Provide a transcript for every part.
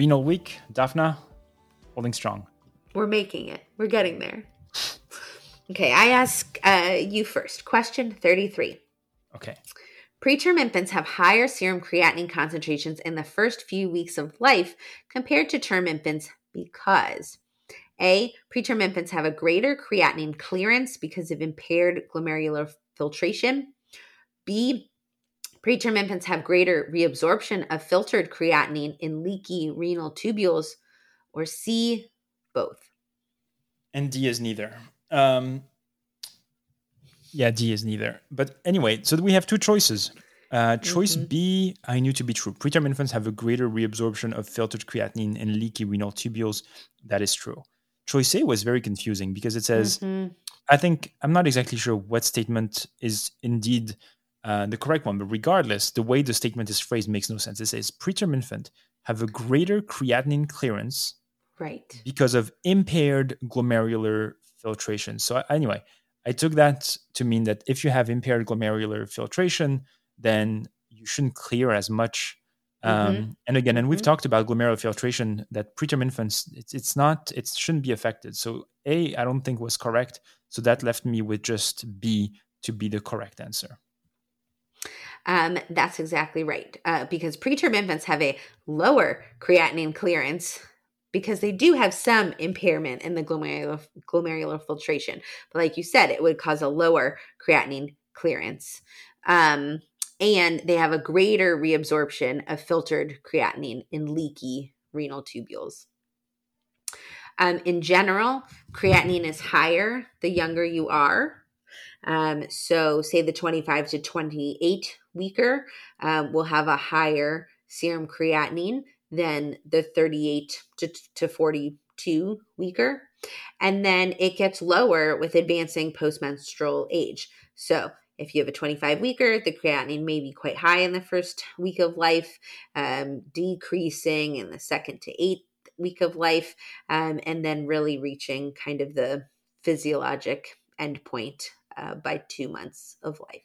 renal week. Daphna, holding strong. We're making it. We're getting there. Okay, I ask uh, you first. Question 33. Okay. Preterm infants have higher serum creatinine concentrations in the first few weeks of life compared to term infants because A. Preterm infants have a greater creatinine clearance because of impaired glomerular filtration. B. Preterm infants have greater reabsorption of filtered creatinine in leaky renal tubules. Or C. Both. And D is neither. Um, yeah, D is neither. But anyway, so we have two choices. Uh, choice Mhm. B, I knew to be true. Preterm infants have a greater reabsorption of filtered creatinine in leaky renal tubules. That is true. Choice A was very confusing because it says, Mhm. I think, I'm not exactly sure what statement is indeed uh, the correct one, but regardless, the way the statement is phrased makes no sense. It says, preterm infant have a greater creatinine clearance Right. because of impaired glomerular filtration. So anyway, I took that to mean that if you have impaired glomerular filtration, then you shouldn't clear as much. Um, Mhm. And again, and we've Mhm. talked about glomerular filtration that preterm infants, it's, it's not, it shouldn't be affected. So A, I don't think was correct. So that left me with just B to be the correct answer. Um, that's exactly right. Uh, because preterm infants have a lower creatinine clearance because they do have some impairment in the glomerular, glomerular filtration. But like you said, it would cause a lower creatinine clearance. Um, and they have a greater reabsorption of filtered creatinine in leaky renal tubules. Um, in general, creatinine is higher the younger you are. Um, so, say the 25 to 28 weeker um, will have a higher serum creatinine than the 38 to, to 42 weeker. And then it gets lower with advancing postmenstrual age. So, if you have a 25 weeker, the creatinine may be quite high in the first week of life, um, decreasing in the second to eighth week of life, um, and then really reaching kind of the physiologic endpoint uh, by two months of life.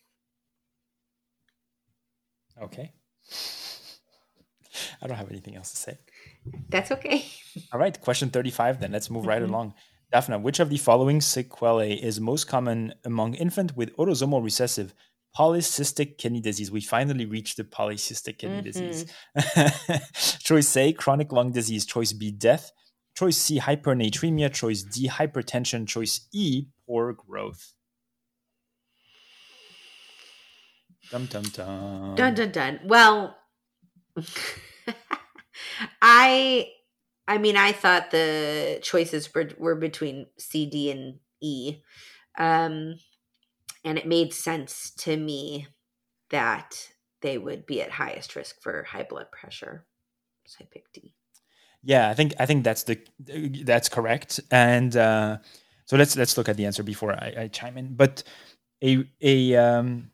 Okay. I don't have anything else to say. That's okay. All right, question 35 then. Let's move right Mhm. along. Daphna, which of the following sequelae is most common among infant with autosomal recessive polycystic kidney disease? We finally reached the polycystic kidney disease. choice A, chronic lung disease. Choice B, death. Choice C, hypernatremia. Choice D, hypertension. Choice E, poor growth. Dum dum dum. Dun dun dun. Well, I, I mean, I thought the choices were were between C, D, and E, um, and it made sense to me that they would be at highest risk for high blood pressure. So I picked D. Yeah, I think I think that's the that's correct. And uh, so let's let's look at the answer before I, I chime in. But a a um,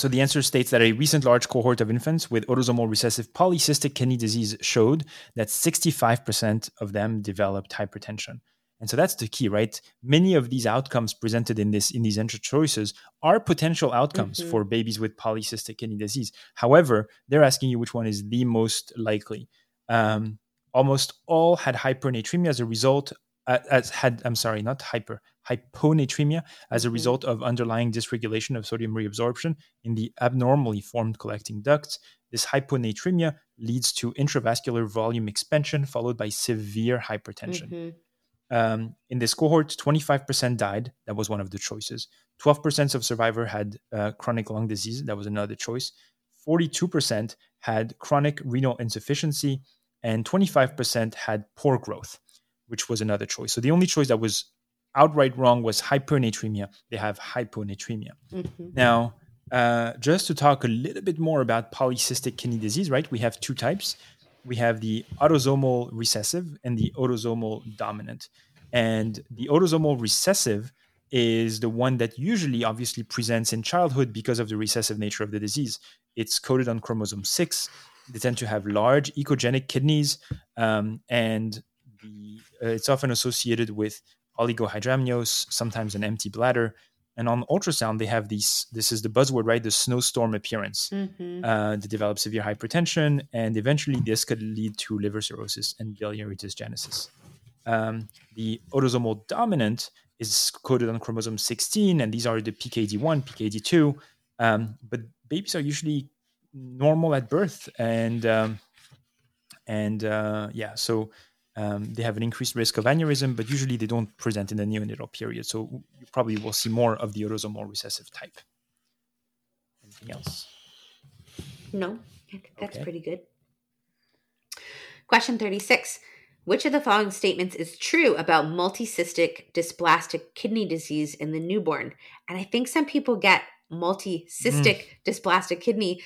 so the answer states that a recent large cohort of infants with autosomal recessive polycystic kidney disease showed that 65% of them developed hypertension. And so that's the key, right? Many of these outcomes presented in this in these entry choices are potential outcomes Mhm. for babies with polycystic kidney disease. However, they're asking you which one is the most likely. Um, almost all had hypernatremia as a result. As had I'm sorry, not hyper hyponatremia as a Mhm. result of underlying dysregulation of sodium reabsorption in the abnormally formed collecting ducts. This hyponatremia leads to intravascular volume expansion followed by severe hypertension. Mhm. Um, in this cohort, 25% died. That was one of the choices. 12% of survivor had uh, chronic lung disease. That was another choice. 42% had chronic renal insufficiency, and 25% had poor growth, which was another choice. So the only choice that was outright wrong was hypernatremia. They have hyponatremia. Mhm. Now, uh, just to talk a little bit more about polycystic kidney disease, right? We have two types. we have the autosomal recessive and the autosomal dominant. And the autosomal recessive is the one that usually obviously presents in childhood because of the recessive nature of the disease. It's coded on chromosome 6. They tend to have large echogenic kidneys, um, and the, uh, it's often associated with oligohydramnios, sometimes an empty bladder. And on ultrasound, they have these. This is the buzzword, right? The snowstorm appearance. Mm-hmm. Uh, they develop severe hypertension, and eventually this could lead to liver cirrhosis and biliary dysgenesis. Um, the autosomal dominant is coded on chromosome 16, and these are the PKD1, PKD2. Um, but babies are usually normal at birth, and um, and uh, yeah, so um, they have an increased risk of aneurysm, but usually they don't present in the neonatal period. So you probably will see more of the autosomal recessive type. Anything else? No, I think that's okay. pretty good. Question 36. Which of the following statements is true about multicystic dysplastic kidney disease in the newborn? And I think some people get multicystic mm. dysplastic kidney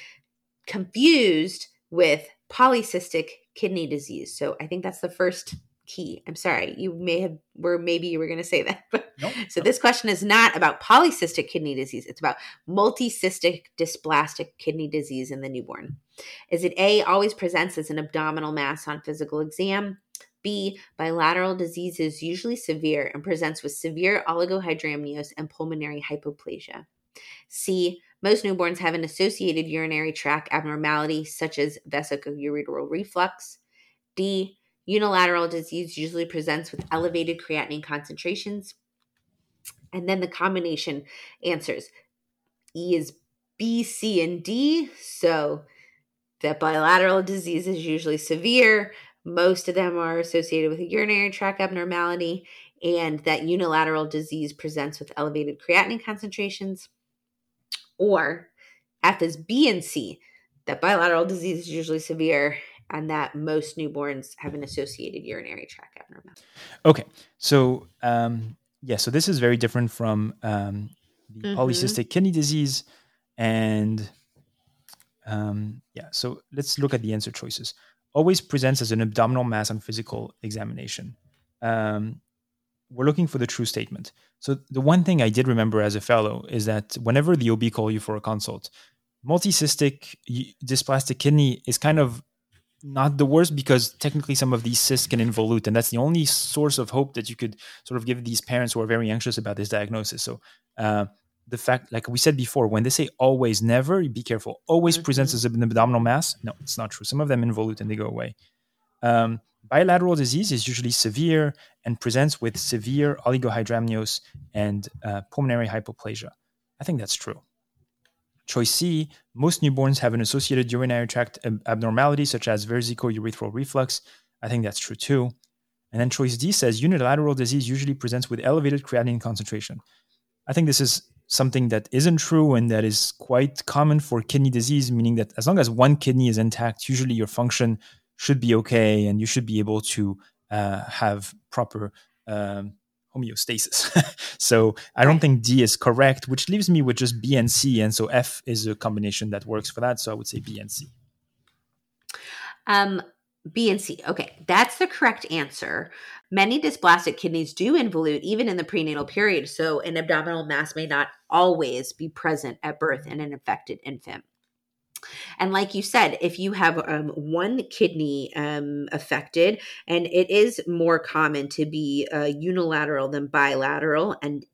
confused with polycystic kidney disease. So I think that's the first key. I'm sorry, you may have were maybe you were going to say that, but nope, so nope. this question is not about polycystic kidney disease. It's about multicystic dysplastic kidney disease in the newborn. Is it A always presents as an abdominal mass on physical exam? B bilateral disease is usually severe and presents with severe oligohydramnios and pulmonary hypoplasia. C most newborns have an associated urinary tract abnormality, such as vesicoureteral reflux. D. Unilateral disease usually presents with elevated creatinine concentrations. And then the combination answers E is B, C, and D. So that bilateral disease is usually severe. Most of them are associated with a urinary tract abnormality, and that unilateral disease presents with elevated creatinine concentrations. Or F is B and C, that bilateral disease is usually severe and that most newborns have an associated urinary tract abnormality. Okay, so um, yeah, so this is very different from um, the mm-hmm. polycystic kidney disease, and um, yeah, so let's look at the answer choices. Always presents as an abdominal mass on physical examination. Um, we're looking for the true statement. So the one thing I did remember as a fellow is that whenever the OB call you for a consult, multicystic dysplastic kidney is kind of not the worst because technically some of these cysts can involute, and that's the only source of hope that you could sort of give these parents who are very anxious about this diagnosis. So uh, the fact, like we said before, when they say always, never, be careful. Always mm-hmm. presents as an abdominal mass. No, it's not true. Some of them involute and they go away. Um, bilateral disease is usually severe and presents with severe oligohydramnios and uh, pulmonary hypoplasia. I think that's true. Choice C, most newborns have an associated urinary tract abnormality such as vesicoureteral reflux. I think that's true too. And then choice D says unilateral disease usually presents with elevated creatinine concentration. I think this is something that isn't true and that is quite common for kidney disease, meaning that as long as one kidney is intact, usually your function should be okay and you should be able to uh, have proper um, homeostasis. so I don't think D is correct, which leaves me with just B and C. And so F is a combination that works for that. So I would say B and C. Um, B and C. Okay, that's the correct answer. Many dysplastic kidneys do involute even in the prenatal period, so an abdominal mass may not always be present at birth in an affected infant. And like you said, if you have um, one kidney um, affected, and it is more common to be uh, unilateral than bilateral, and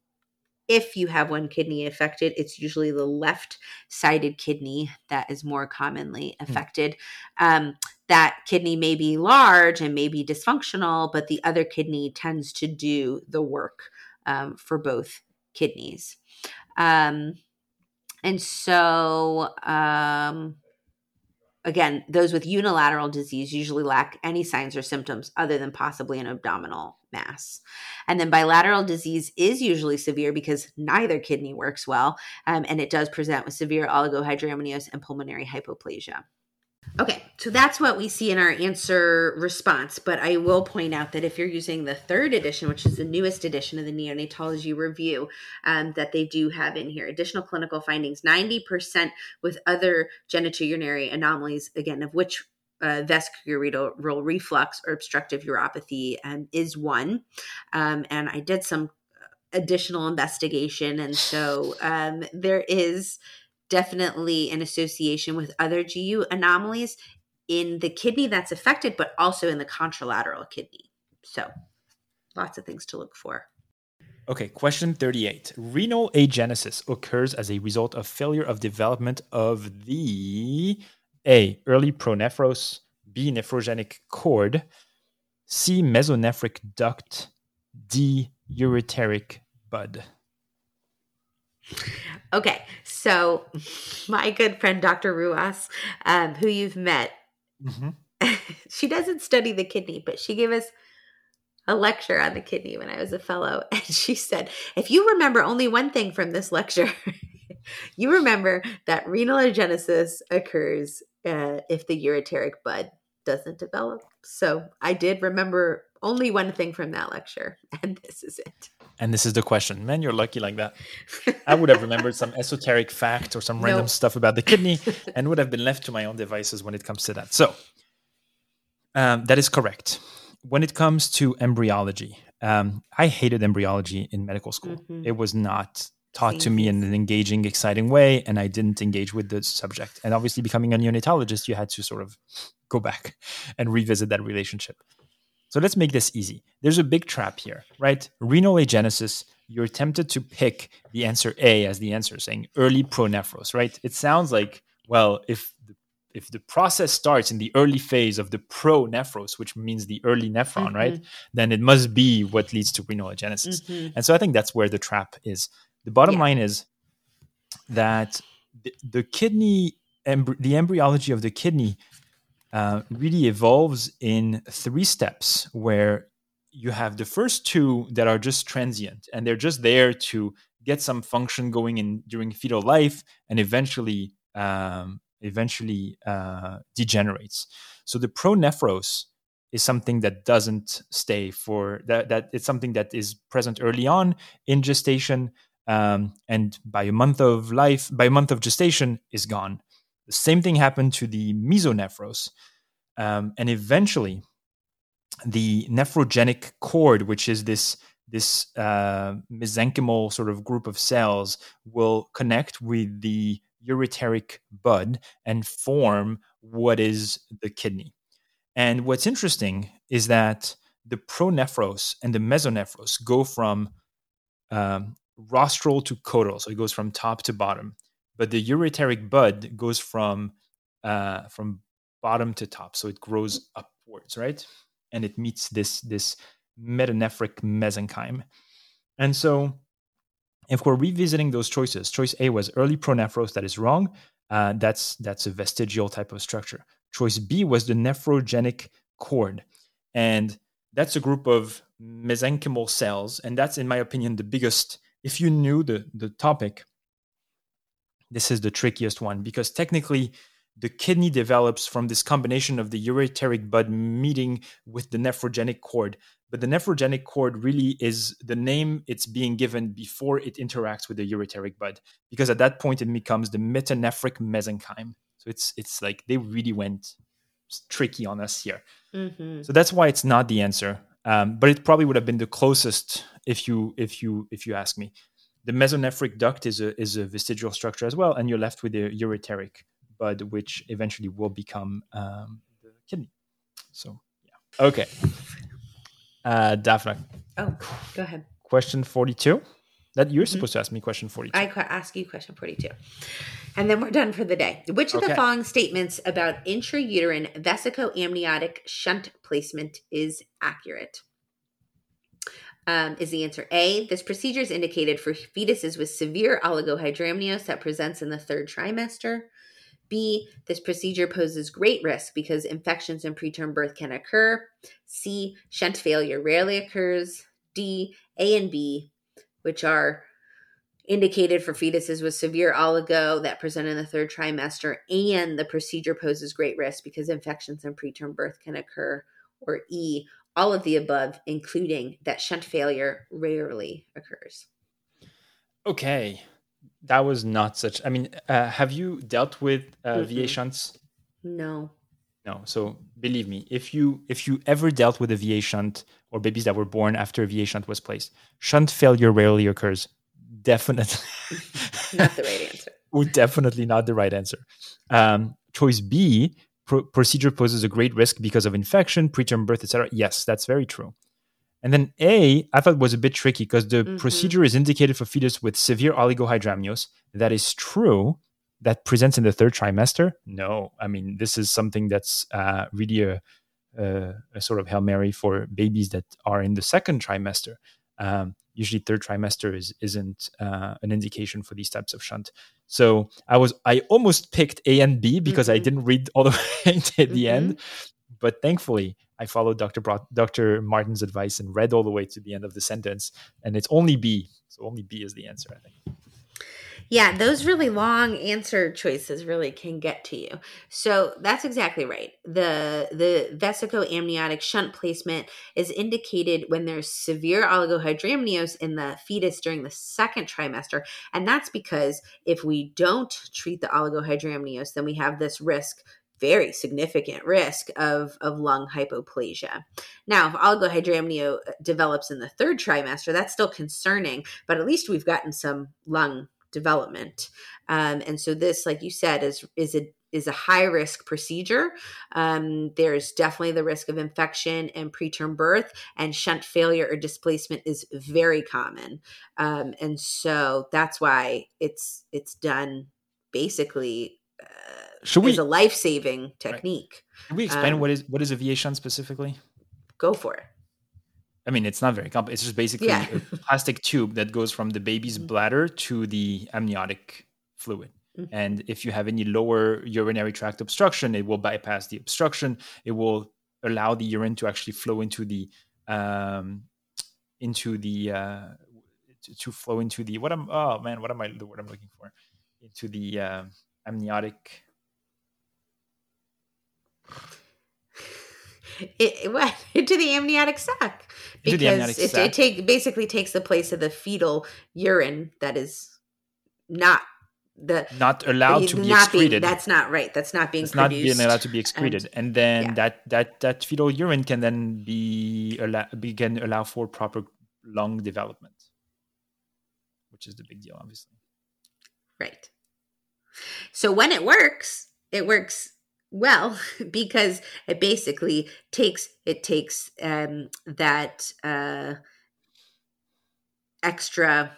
if you have one kidney affected, it's usually the left sided kidney that is more commonly hmm. affected. Um, that kidney may be large and may be dysfunctional, but the other kidney tends to do the work um, for both kidneys. Um, and so, um, again, those with unilateral disease usually lack any signs or symptoms other than possibly an abdominal mass. And then bilateral disease is usually severe because neither kidney works well, um, and it does present with severe oligohydramnios and pulmonary hypoplasia. Okay, so that's what we see in our answer response. But I will point out that if you're using the third edition, which is the newest edition of the neonatology review, um, that they do have in here additional clinical findings 90% with other genitourinary anomalies, again, of which uh, vesicoureteral reflux or obstructive uropathy um, is one. Um, and I did some additional investigation. And so um, there is definitely an association with other GU anomalies in the kidney that's affected, but also in the contralateral kidney. So lots of things to look for. Okay, question 38. Renal agenesis occurs as a result of failure of development of the A. Early pronephros, B. Nephrogenic cord, C. Mesonephric duct, D. Ureteric bud. Okay, so my good friend Dr. Ruas, um, who you've met, mm-hmm. she doesn't study the kidney, but she gave us a lecture on the kidney when I was a fellow. And she said, if you remember only one thing from this lecture, you remember that renal agenesis occurs uh, if the ureteric bud doesn't develop. So I did remember only one thing from that lecture, and this is it. And this is the question. Man, you're lucky like that. I would have remembered some esoteric fact or some random nope. stuff about the kidney and would have been left to my own devices when it comes to that. So um, that is correct when it comes to embryology, um, I hated embryology in medical school. Mm-hmm. It was not taught to me in an engaging, exciting way, and I didn't engage with the subject. And obviously, becoming a neonatologist, you had to sort of go back and revisit that relationship. So let's make this easy. There's a big trap here, right? Renal agenesis, you're tempted to pick the answer A as the answer, saying early pronephros, right? It sounds like, well, if the if the process starts in the early phase of the pronephros, which means the early nephron, mm-hmm. right, then it must be what leads to renal agenesis. Mm-hmm. And so I think that's where the trap is. The bottom yeah. line is that the, the kidney, embry- the embryology of the kidney uh, really evolves in three steps where you have the first two that are just transient and they're just there to get some function going in during fetal life and eventually um, eventually uh, degenerates. So the pronephros is something that doesn't stay for that. That it's something that is present early on in gestation, um, and by a month of life, by a month of gestation, is gone. The same thing happened to the mesonephros, um, and eventually, the nephrogenic cord, which is this this uh, mesenchymal sort of group of cells, will connect with the ureteric bud and form what is the kidney. And what's interesting is that the pronephros and the mesonephros go from um, rostral to caudal, so it goes from top to bottom. But the ureteric bud goes from uh, from bottom to top, so it grows upwards, right? And it meets this this metanephric mesenchyme. And so if we're revisiting those choices, choice A was early pronephros. That is wrong. Uh, that's that's a vestigial type of structure. Choice B was the nephrogenic cord, and that's a group of mesenchymal cells, and that's, in my opinion, the biggest. If you knew the the topic, this is the trickiest one because technically the kidney develops from this combination of the ureteric bud meeting with the nephrogenic cord. But the nephrogenic cord really is the name it's being given before it interacts with the ureteric bud because at that point it becomes the metanephric mesenchyme. So it's it's like they really went tricky on us here. Mm-hmm. so that's why it's not the answer. Um, but it probably would have been the closest if you if you if you ask me the mesonephric duct is a is a vestigial structure as well and you're left with the ureteric bud which eventually will become um, the kidney so yeah okay uh, Daphna. Oh, go ahead. Question 42. That you're mm-hmm. supposed to ask me question 42. I ask you question 42. And then we're done for the day. Which of okay. the following statements about intrauterine vesicoamniotic shunt placement is accurate? Um, is the answer A? This procedure is indicated for fetuses with severe oligohydramnios that presents in the third trimester. B, this procedure poses great risk because infections in preterm birth can occur. C, shunt failure rarely occurs. D, A and B, which are indicated for fetuses with severe oligo that present in the third trimester, and the procedure poses great risk because infections in preterm birth can occur. Or E, all of the above, including that shunt failure rarely occurs. Okay that was not such. I mean, uh, have you dealt with uh, mm-hmm. VA shunts? No. No. So believe me, if you if you ever dealt with a VA shunt or babies that were born after a VA shunt was placed, shunt failure rarely occurs. Definitely not the right answer. Definitely not the right answer. Um, choice B, pro- procedure poses a great risk because of infection, preterm birth, etc. Yes, that's very true. And then A, I thought was a bit tricky because the mm-hmm. procedure is indicated for fetus with severe oligohydramnios. That is true. That presents in the third trimester? No. I mean, this is something that's uh, really a, a, a, sort of Hail Mary for babies that are in the second trimester. Um, usually third trimester is, isn't uh, an indication for these types of shunt. So I was I almost picked A and B because mm-hmm. I didn't read all the way to the mm-hmm. end. But thankfully, I followed Dr. Bro- Dr. Martin's advice and read all the way to the end of the sentence. And it's only B. So only B is the answer, I think. Yeah, those really long answer choices really can get to you. So that's exactly right. The the vesicoamniotic shunt placement is indicated when there's severe oligohydramnios in the fetus during the second trimester, and that's because if we don't treat the oligohydramnios, then we have this risk very significant risk of, of lung hypoplasia. Now, if oligohydramnio uh, develops in the third trimester, that's still concerning, but at least we've gotten some lung development. Um, and so this, like you said, is is a is a high risk procedure. Um, there's definitely the risk of infection and preterm birth, and shunt failure or displacement is very common. Um, and so that's why it's it's done basically uh, Should we, as a life saving technique. Right. Can we explain um, what is what is a VA shunt specifically? Go for it. I mean, it's not very complex. It's just basically yeah. a plastic tube that goes from the baby's mm-hmm. bladder to the amniotic fluid. Mm-hmm. And if you have any lower urinary tract obstruction, it will bypass the obstruction. It will allow the urine to actually flow into the um, into the uh, to, to, flow into the what am oh man what am I the word I'm looking for into the uh, amniotic it, went into the amniotic sac because amniotic it, sac. it take basically takes the place of the fetal urine that is not the not allowed to be not excreted. Being, that's not right. That's not being it's not being allowed to be excreted, and, and then yeah. that that that fetal urine can then be allow begin allow for proper lung development, which is the big deal, obviously. Right. So when it works, it works well, because it basically takes it takes um, that uh, extra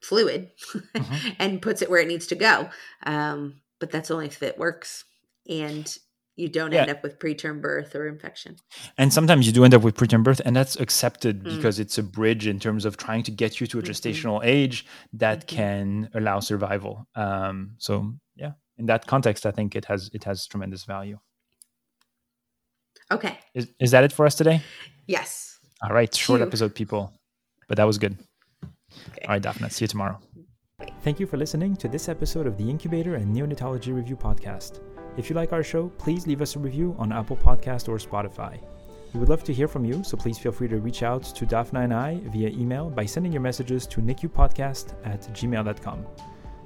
fluid mm-hmm. and puts it where it needs to go. Um, but that's only if it works, and you don't yeah. end up with preterm birth or infection. And sometimes you do end up with preterm birth, and that's accepted mm. because it's a bridge in terms of trying to get you to a mm-hmm. gestational age that mm-hmm. can allow survival. Um, so yeah in that context, I think it has it has tremendous value. Okay. Is is that it for us today? Yes. All right, short Two. episode, people, but that was good. Okay. All right, Daphna. See you tomorrow. Thank you for listening to this episode of the Incubator and Neonatology Review podcast. If you like our show, please leave us a review on Apple Podcast or Spotify. We would love to hear from you, so please feel free to reach out to Daphna and I via email by sending your messages to nicupodcast at gmail.com.